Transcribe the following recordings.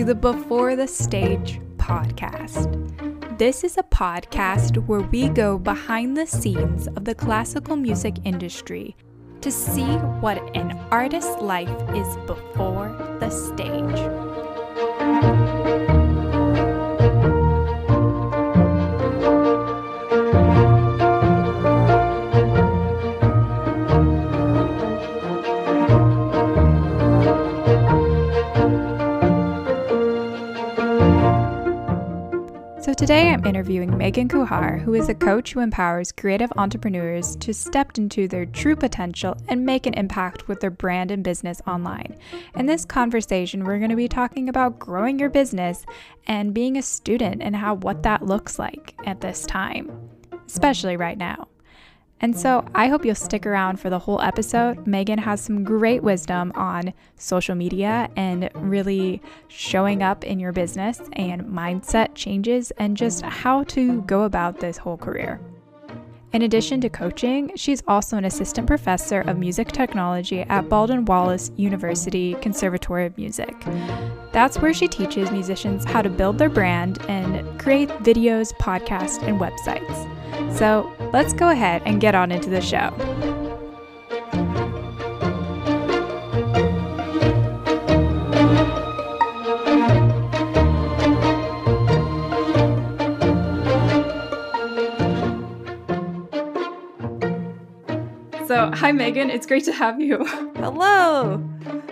to the Before the Stage podcast. This is a podcast where we go behind the scenes of the classical music industry to see what an artist's life is before the stage. So today I'm interviewing Megan Kuhar, who is a coach who empowers creative entrepreneurs to step into their true potential and make an impact with their brand and business online. In this conversation, we're going to be talking about growing your business and being a student and how what that looks like at this time, especially right now. And so I hope you'll stick around for the whole episode. Megan has some great wisdom on social media and really showing up in your business and mindset changes and just how to go about this whole career. In addition to coaching, she's also an assistant professor of music technology at Baldwin Wallace University Conservatory of Music. That's where she teaches musicians how to build their brand and create videos, podcasts, and websites. So let's go ahead and get on into the show. So, hi Megan, it's great to have you. Hello.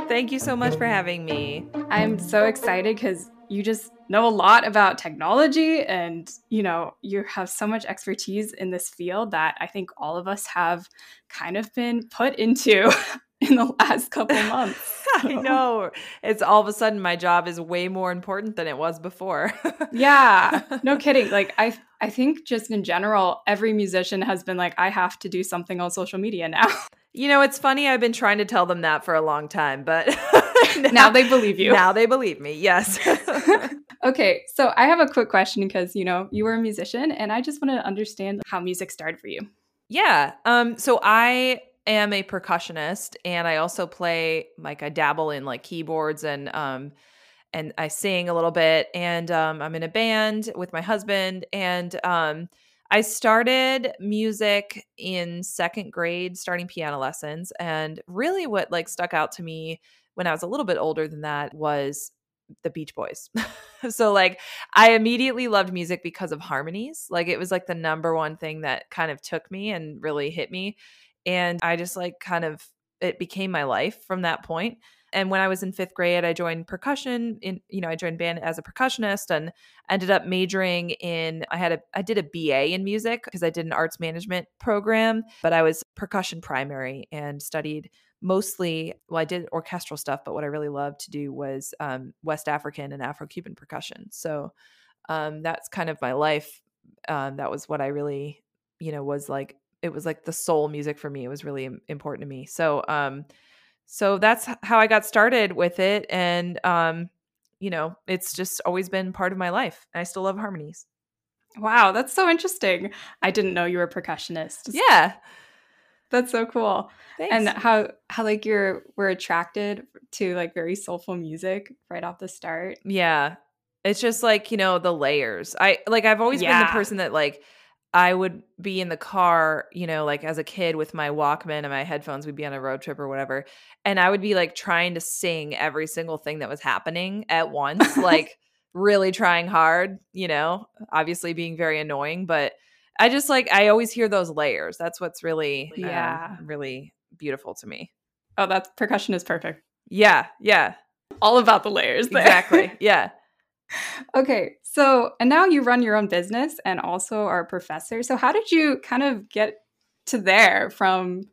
Thank you so much for having me. I'm so excited because you just know a lot about technology and you know you have so much expertise in this field that i think all of us have kind of been put into in the last couple months i know. It's all of a sudden my job is way more important than it was before. Yeah. No kidding. Like i i think just in general every musician has been like i have to do something on social media now. You know it's funny i've been trying to tell them that for a long time but now, now, they believe you. Now they believe me. Yes. okay, so I have a quick question because you know you were a musician, and I just want to understand how music started for you. Yeah. Um. So I am a percussionist, and I also play like I dabble in like keyboards and um and I sing a little bit, and um, I'm in a band with my husband, and um. I started music in second grade, starting piano lessons. And really, what like stuck out to me when I was a little bit older than that was the Beach Boys. so like I immediately loved music because of harmonies. Like it was like the number one thing that kind of took me and really hit me. And I just like kind of it became my life from that point. And when I was in fifth grade, I joined percussion in, you know, I joined band as a percussionist and ended up majoring in, I had a, I did a BA in music because I did an arts management program, but I was percussion primary and studied mostly well i did orchestral stuff but what i really loved to do was um, west african and afro-cuban percussion. So um, that's kind of my life. Um, that was what i really you know was like it was like the soul music for me. It was really important to me. So um so that's how i got started with it. And um you know it's just always been part of my life. And i still love harmonies. Wow that's so interesting. I didn't know you were a percussionist. Yeah that's so cool. Thanks. And how how like you're were attracted to like very soulful music right off the start. Yeah. It's just like, you know, the layers. I like I've always yeah. been the person that like I would be in the car, you know, like as a kid with my Walkman and my headphones, we'd be on a road trip or whatever. And I would be like trying to sing every single thing that was happening at once, like really trying hard, you know, obviously being very annoying, but I just like I always hear those layers. That's what's really um, yeah um, really beautiful to me. Oh, that percussion is perfect. Yeah, yeah. All about the layers. There. Exactly. Yeah. okay, so and now you run your own business and also are a professor. So how did you kind of get to there from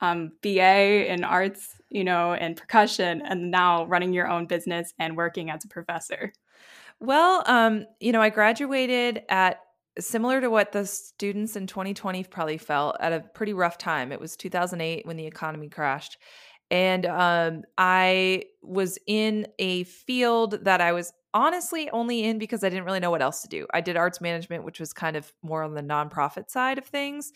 um, BA in arts, you know, and percussion, and now running your own business and working as a professor? Well, um, you know, I graduated at similar to what the students in 2020 probably felt at a pretty rough time. It was 2008 when the economy crashed. And um, I was in a field that I was honestly only in because I didn't really know what else to do. I did arts management, which was kind of more on the nonprofit side of things.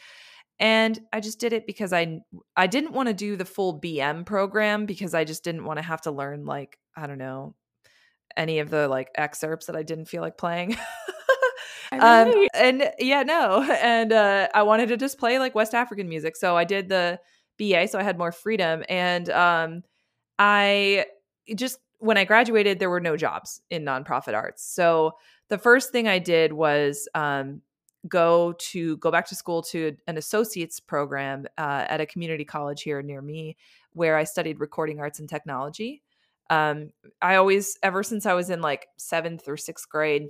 And I just did it because I I didn't want to do the full BM program because I just didn't want to have to learn like I don't know any of the like excerpts that I didn't feel like playing. um, and yeah, no. And uh, I wanted to just play like West African music. So I did the BA, so I had more freedom. And um, I just, when I graduated, there were no jobs in nonprofit arts. So the first thing I did was um, go to go back to school to an associate's program uh, at a community college here near me where I studied recording arts and technology. Um, I always, ever since I was in like seventh or sixth grade,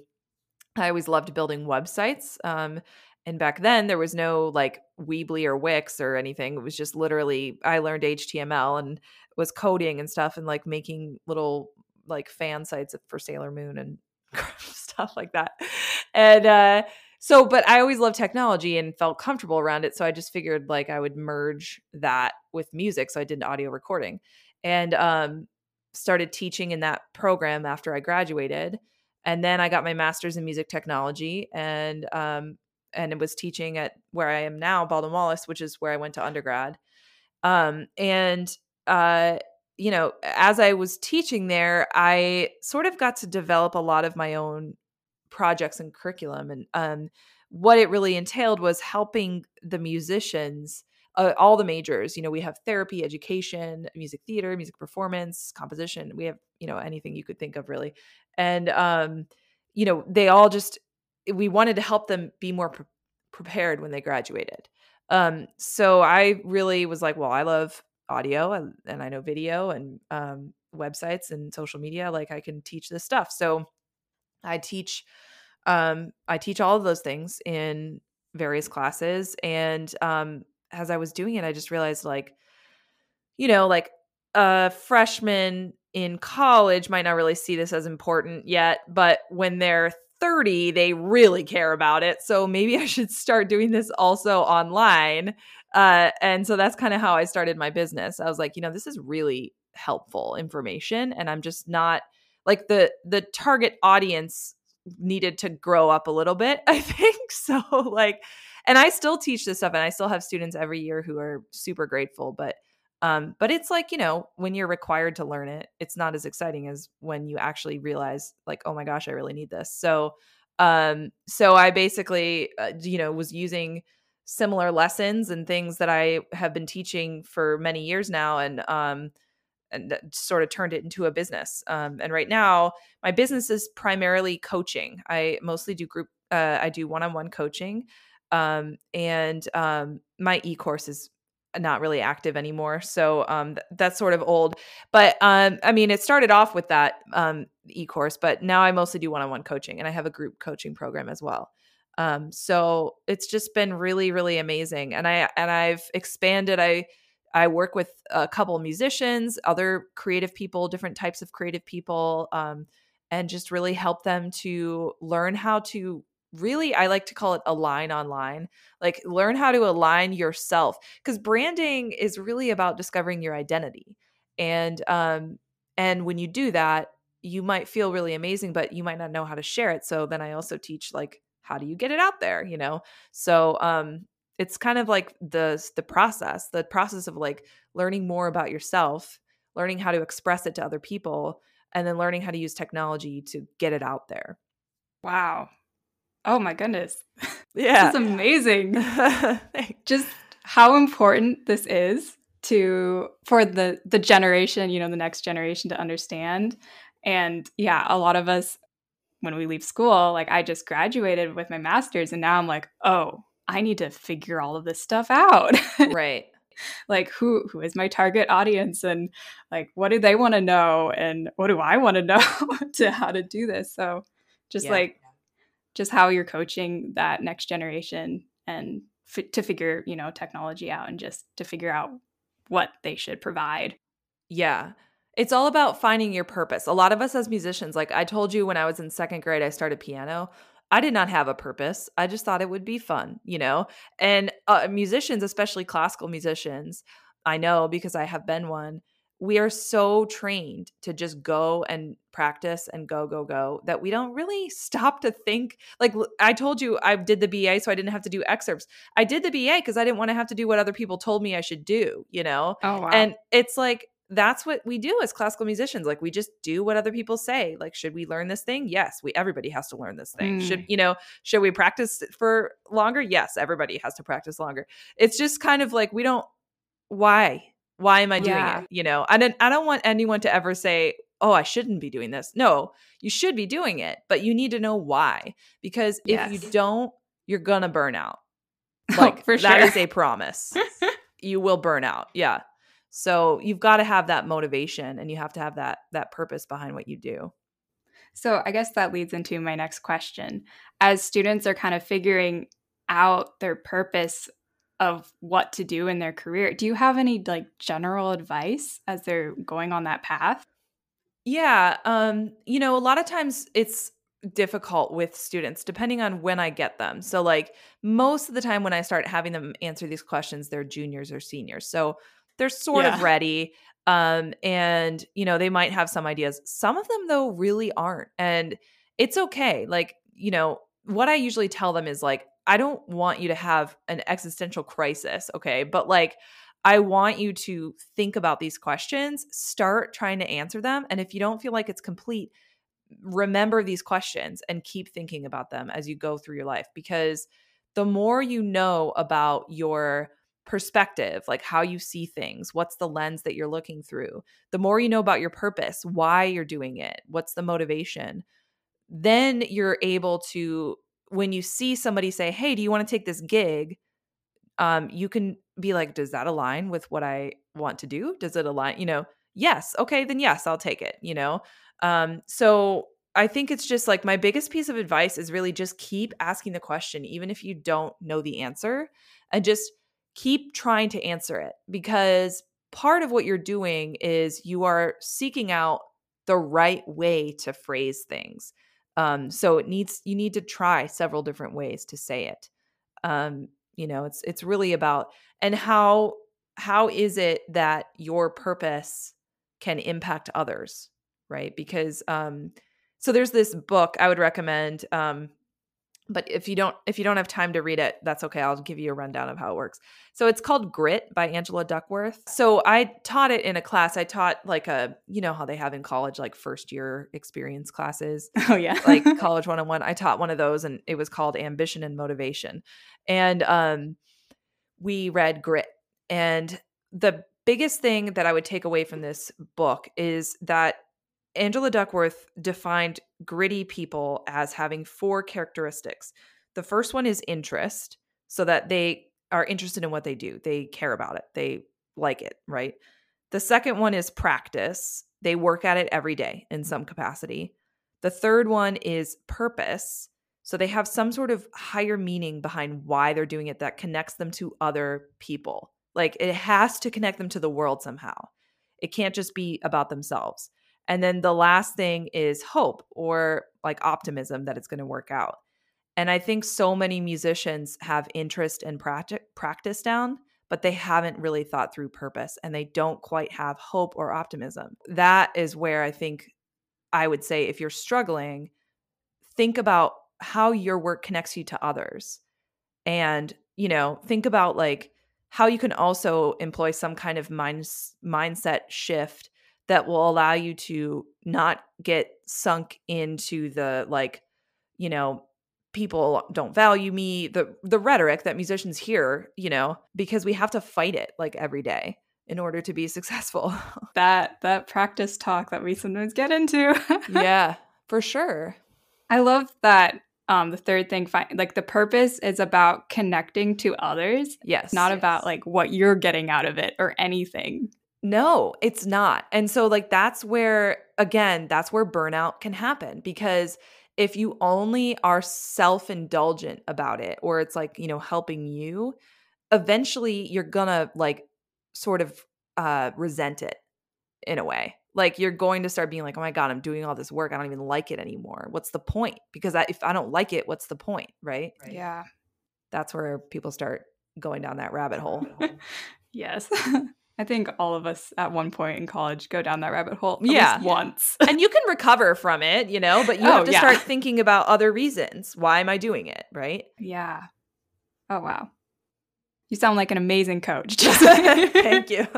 I always loved building websites. Um, and back then, there was no like Weebly or Wix or anything. It was just literally, I learned HTML and was coding and stuff and like making little like fan sites for Sailor Moon and stuff like that. And uh, so, but I always loved technology and felt comfortable around it. So I just figured like I would merge that with music. So I did an audio recording and um, started teaching in that program after I graduated and then I got my master's in music technology and um, and it was teaching at where I am now, Baldwin Wallace, which is where I went to undergrad. Um, and uh, you know, as I was teaching there, I sort of got to develop a lot of my own projects and curriculum, and um, what it really entailed was helping the musicians uh, all the majors you know we have therapy education music theater music performance composition we have you know anything you could think of really and um you know they all just we wanted to help them be more pre- prepared when they graduated. Um so i really was like well i love audio and, and i know video and um websites and social media like i can teach this stuff. So i teach um i teach all of those things in various classes and um as I was doing it, I just realized like, you know, like a freshman in college might not really see this as important yet, but when they're 30, they really care about it. So maybe I should start doing this also online. Uh, and so that's kind of how I started my business. I was like, you know, this is really helpful information, and I'm just not like the the target audience needed to grow up a little bit. I think so. Like and I still teach this stuff and I still have students every year who are super grateful, but um but it's like, you know, when you're required to learn it, it's not as exciting as when you actually realize like, oh my gosh, I really need this. So um so I basically uh, you know was using similar lessons and things that I have been teaching for many years now and um and sort of turned it into a business. Um, and right now, my business is primarily coaching. I mostly do group. Uh, I do one-on-one coaching, um, and um, my e-course is not really active anymore so um, th- that's sort of old but um, i mean it started off with that um, e-course but now i mostly do one-on-one coaching and i have a group coaching program as well um, so it's just been really really amazing and i and i've expanded i i work with a couple musicians other creative people different types of creative people um, and just really help them to learn how to really i like to call it align online like learn how to align yourself because branding is really about discovering your identity and um and when you do that you might feel really amazing but you might not know how to share it so then i also teach like how do you get it out there you know? So um it's kind of like the the process the process of like learning more about yourself learning how to express it to other people and then learning how to use technology to get it out there. Wow Oh my goodness. Yeah. this is amazing. Just how important this is to for the the generation, you know, the next generation to understand. And yeah, a lot of us when we leave school, like I just graduated with my masters and now I'm like, "Oh, I need to figure all of this stuff out." Right. like who who is my target audience and like what do they want to know and what do I want to know to how to do this. So just yeah. like just how you're coaching that next generation and f- to figure you know technology out and just to figure out what they should provide yeah it's all about finding your purpose a lot of us as musicians like i told you when i was in second grade i started piano I did not have a purpose. I just thought it would be fun, you know? And uh, musicians, especially classical musicians, I know because I have been one, we are so trained to just go and practice and go go go that we don't really stop to think like i told you i did the ba so i didn't have to do excerpts. I did the ba because i didn't want to have to do what other people told me i should do you know? Oh, wow. and it's like that's what we do as classical musicians like we just do what other people say like should we learn this thing? Yes we everybody has to learn this thing. Mm. should you know should we practice for longer? Yes everybody has to practice longer. It's just kind of like we don't why why am i doing yeah. it you know i don't i don't want anyone to ever say oh i shouldn't be doing this no you should be doing it but you need to know why because yes. if you don't you're gonna burn out oh, like oh, for sure. that is a promise you will burn out yeah so you've got to have that motivation and you have to have that that purpose behind what you do. So I guess that leads into my next question. As students are kind of figuring out their purpose of what to do in their career, do you have any like general advice as they're going on that path? Yeah, um, you know, a lot of times it's difficult with students depending on when I get them. So like most of the time when I start having them answer these questions, they're juniors or seniors. So they're sort yeah. of ready um and you know they might have some ideas some of them though really aren't and it's okay like you know what i usually tell them is like i don't want you to have an existential crisis okay? But like i want you to think about these questions start trying to answer them and if you don't feel like it's complete remember these questions and keep thinking about them as you go through your life because the more you know about your perspective, like how you see things, what's the lens that you're looking through, the more you know about your purpose, why you're doing it, what's the motivation, then you're able to, when you see somebody say, Hey, do you want to take this gig? Um, you can be like, Does that align with what I want to do? Does it align? You know, yes. Okay, then yes, I'll take it, you know? Um, so I think it's just like my biggest piece of advice is really just keep asking the question, even if you don't know the answer, and just keep trying to answer it because part of what you're doing is you are seeking out the right way to phrase things. Um, so it needs you need to try several different ways to say it. Um, you know, it's it's really about and how how is it that your purpose can impact others, right? Because um, so there's this book I would recommend. Um, but if you don't if you don't have time to read it that's okay i'll give you a rundown of how it works. So it's called grit by angela duckworth. So i taught it in a class i taught like a you know how they have in college like first year experience classes? Oh yeah. Like college 101 i taught one of those and it was called ambition and motivation. And um we read grit. And the biggest thing that i would take away from this book is that Angela Duckworth defined gritty people as having four characteristics. The first one is interest, so that they are interested in what they do, they care about it, they like it, right? The second one is practice, they work at it every day in some capacity. The third one is purpose, so they have some sort of higher meaning behind why they're doing it that connects them to other people. Like it has to connect them to the world somehow. It can't just be about themselves. And then the last thing is hope or like optimism that it's going to work out. And I think so many musicians have interest and practice down, but they haven't really thought through purpose and they don't quite have hope or optimism. That is where I think I would say if you're struggling, think about how your work connects you to others. And, you know, think about like how you can also employ some kind of mind, mindset shift that will allow you to not get sunk into the like you know people don't value me the the rhetoric that musicians hear you know because we have to fight it like every day in order to be successful. That that practice talk that we sometimes get into. Yeah for sure. I love that um the third thing fi- like the purpose is about connecting to others yes not yes. about like what you're getting out of it or anything no, it's not. And so, like, that's where, again, that's where burnout can happen because if you only are self indulgent about it, or it's like, you know, helping you, eventually you're gonna like sort of uh, resent it in a way. Like, you're going to start being like, oh my God, I'm doing all this work. I don't even like it anymore. What's the point? Because I, if I don't like it, what's the point? Right? right. Yeah. That's where people start going down that rabbit hole. yes. I think all of us at one point in college go down that rabbit hole yeah. once. and you can recover from it, you know, but you oh, have to yeah. start thinking about other reasons. Why am I doing it? Right? Yeah. Oh, wow. You sound like an amazing coach. Thank you.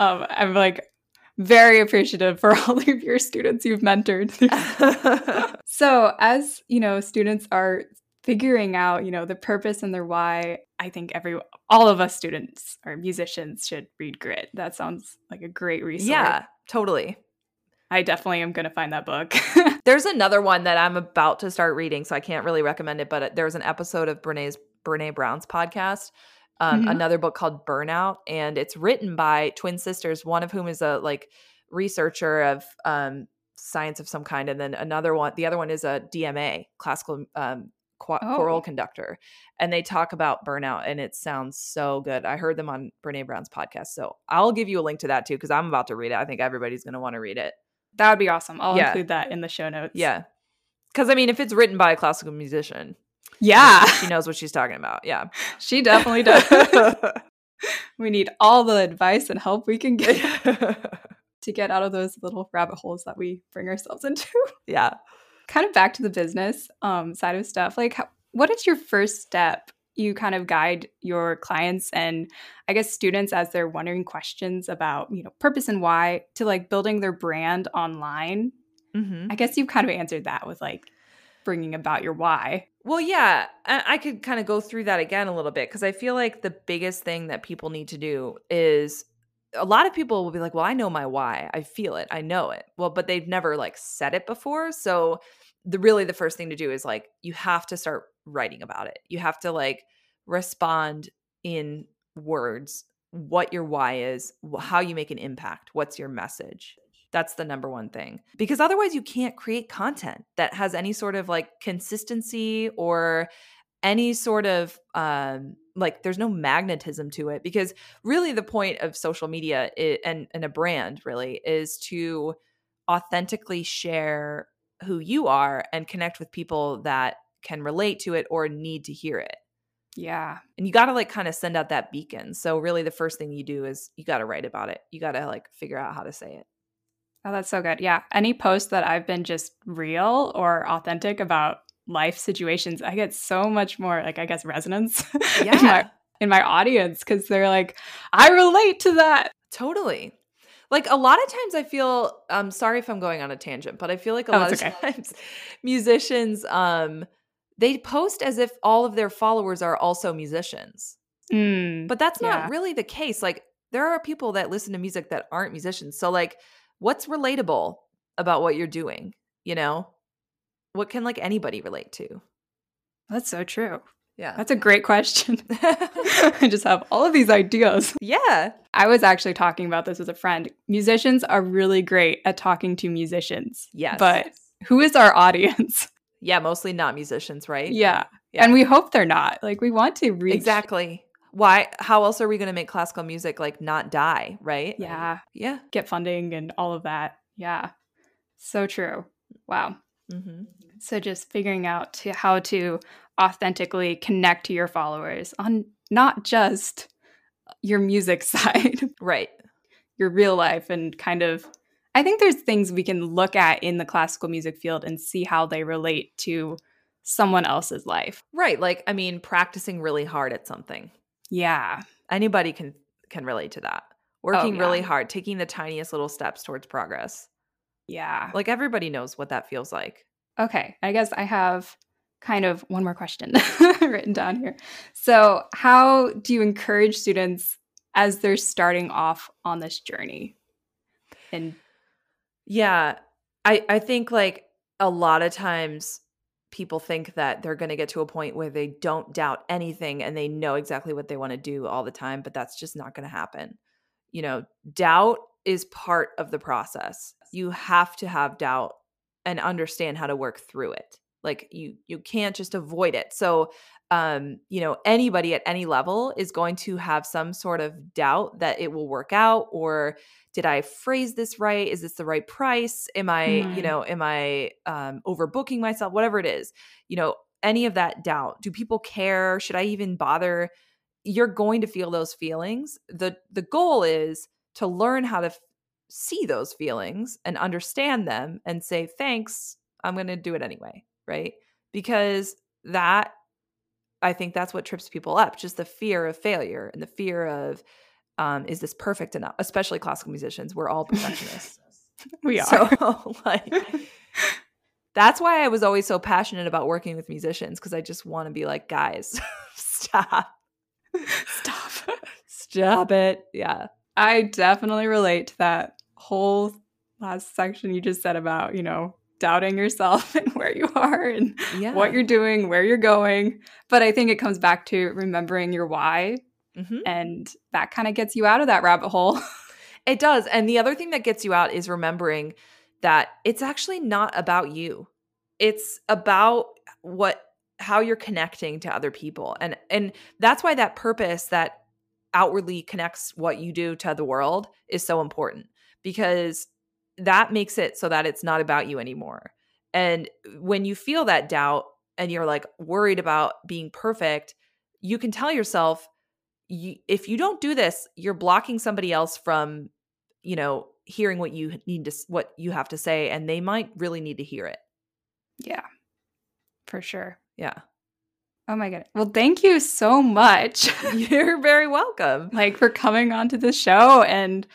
um, I'm like very appreciative for all of your students you've mentored. so, as you know, students are figuring out, you know, the purpose and their why, I think every all of us students or musicians should read Grit. That sounds like a great resource. Yeah, totally. I definitely am going to find that book. there's another one that I'm about to start reading, so I can't really recommend it, but uh, there's an episode of Brene's Brene Brown's podcast um, mm-hmm. another book called Burnout, and it's written by twin sisters, one of whom is a like researcher of um, science of some kind, and then another one, the other one is a DMA, classical um, qu- oh. choral conductor, and they talk about burnout, and it sounds so good. I heard them on Brene Brown's podcast, so I'll give you a link to that too because I'm about to read it. I think everybody's going to want to read it. That would be awesome. I'll yeah. include that in the show notes. Yeah, because I mean, if it's written by a classical musician, yeah. She knows what she's talking about. Yeah. She definitely does. we need all the advice and help we can get to get out of those little rabbit holes that we bring ourselves into. Yeah. Kind of back to the business um, side of stuff. Like, how, what is your first step? You kind of guide your clients and I guess students as they're wondering questions about, you know, purpose and why to like building their brand online. Mm-hmm. I guess you've kind of answered that with like bringing about your why. Well, yeah, I could kind of go through that again a little bit because I feel like the biggest thing that people need to do is a lot of people will be like, "Well, I know my why. I feel it. I know it." Well, but they've never like said it before. So, the really the first thing to do is like you have to start writing about it. You have to like respond in words what your why is, how you make an impact, what's your message. That's the number one thing. Because otherwise, you can't create content that has any sort of like consistency or any sort of um, like there's no magnetism to it because really the point of social media is, and and a brand really is to authentically share who you are and connect with people that can relate to it or need to hear it. Yeah. And you got to like kind of send out that beacon. So really the first thing you do is you got to write about it. You got to like figure out how to say it. Oh, that's so good. Yeah. Any post that I've been just real or authentic about life situations, I get so much more, like, I guess, resonance yeah. in, my, in my audience because they're like, I relate to that. Totally. Like a lot of times I feel I'm um, sorry if I'm going on a tangent, but I feel like a oh, lot of okay. times musicians um they post as if all of their followers are also musicians. Mm, but that's not yeah. really the case. Like there are people that listen to music that aren't musicians. So like what's relatable about what you're doing? You know, what can like anybody relate to? That's so true. Yeah. That's a great question. I just have all of these ideas. Yeah. I was actually talking about this with a friend. Musicians are really great at talking to musicians. Yes. But who is our audience? Yeah, mostly not musicians, right? Yeah. yeah. And we hope they're not. Like we want to reach Exactly why how else are we going to make classical music like not die right yeah yeah get funding and all of that yeah so true wow mm-hmm. so just figuring out to how to authentically connect to your followers on not just your music side right your real life and kind of i think there's things we can look at in the classical music field and see how they relate to someone else's life right like i mean practicing really hard at something yeah. Anybody can can relate to that. Working oh, yeah. really hard, taking the tiniest little steps towards progress. Yeah. Like everybody knows what that feels like. Okay. I guess I have kind of one more question written down here. So, how do you encourage students as they're starting off on this journey? And yeah, I I think like a lot of times people think that they're going to get to a point where they don't doubt anything and they know exactly what they want to do all the time, but that's just not going to happen. You know, doubt is part of the process. You have to have doubt and understand how to work through it. Like you you can't just avoid it. So um, you know, anybody at any level is going to have some sort of doubt that it will work out or did I phrase this right? Is this the right price? Am I, mm. you know, am I um, overbooking myself? Whatever it is, you know, any of that doubt. Do people care? Should I even bother? You're going to feel those feelings. the The goal is to learn how to see those feelings and understand them, and say thanks. I'm going to do it anyway, right? Because that I think that's what trips people up, just the fear of failure and the fear of um, is this perfect enough? Especially classical musicians, we're all perfectionists. we are. So like that's why I was always so passionate about working with musicians because I just want to be like, guys, stop. Stop. Stop it. Yeah. I definitely relate to that whole last section you just said about, you know, doubting yourself and where you are and Yeah. what you're doing, where you're going. But I think it comes back to remembering your why. Mhm. And that kind of gets you out of that rabbit hole. It does. And the other thing that gets you out is remembering that it's actually not about you. It's about what how you're connecting to other people. And and that's why that purpose that outwardly connects what you do to the world is so important because that makes it so that it's not about you anymore. And uh, when you feel that doubt and you're like worried about being perfect, you can tell yourself you, if you don't do this, you're blocking somebody else from, you know, hearing what you need to what you have to say and they might really need to hear it. yeah, for sure. Yeah. Oh my God. Well, thank you so much. You're very welcome. like for coming onto the show and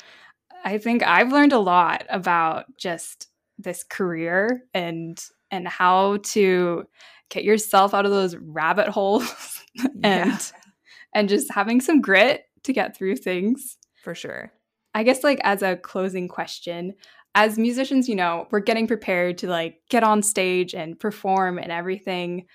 i think i've learned a lot about just this career and and how to get yourself out of those rabbit holes and Yeah. and just having some grit to get through things For sure. i guess like as a closing question as musicians you know we're getting prepared to like get on stage and perform and everything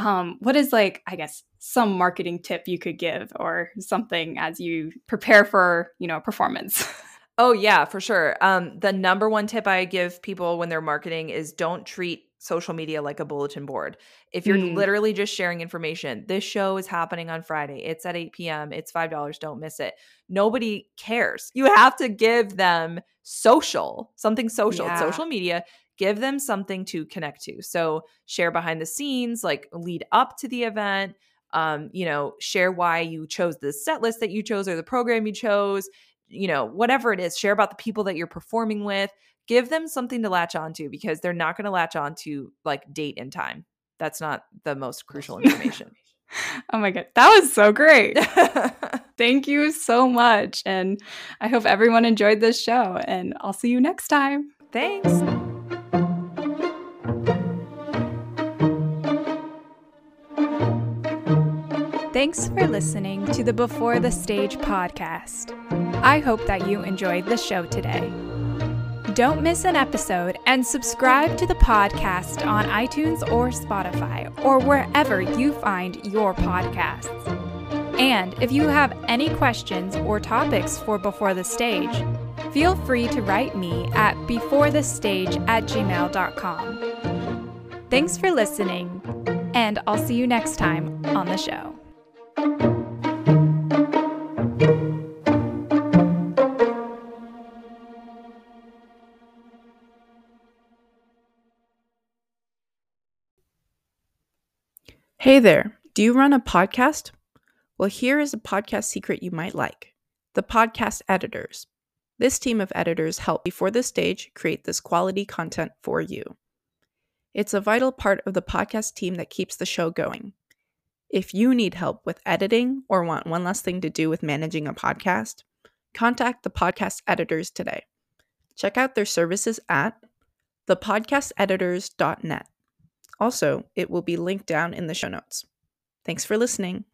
um, what is like i guess some marketing tip you could give or something as you prepare for you know a performance Oh yeah, for sure. Um, the number one tip I give people when they're marketing is don't treat social media like a bulletin board. If you're Mm. literally just sharing information, this show is happening on Friday. It's at 8 p.m. It's five dollars. Don't miss it. Nobody cares. You have to give them social, something social, Yeah. social media. Give them something to connect to. So share behind the scenes, like lead up to the event. Um, you know, share why you chose the set list that you chose or the program you chose you know, whatever it is, share about the people that you're performing with. Give them something to latch onto because they're not going to latch onto like date and time. That's not the most crucial information. oh my god that was so great thank you so much and i hope everyone enjoyed this show and i'll see you next time Thanks. Thanks for listening to the Before the Stage podcast. I hope that you enjoyed the show today. Don't miss an episode and subscribe to the podcast on iTunes or Spotify or wherever you find your podcasts. And if you have any questions or topics for Before the Stage, feel free to write me at beforethestage at gmail.com. Thanks for listening, and I'll see you next time on the show. Hey there, do you run a podcast? Well, here is a podcast secret you might like the podcast editors. This team of editors help Before the Stage create this quality content for you. It's a vital part of the podcast team that keeps the show going. If you need help with editing or want one less thing to do with managing a podcast, contact the podcast editors today. Check out their services at thepodcasteditors.net. Also, it will be linked down in the show notes. Thanks for listening.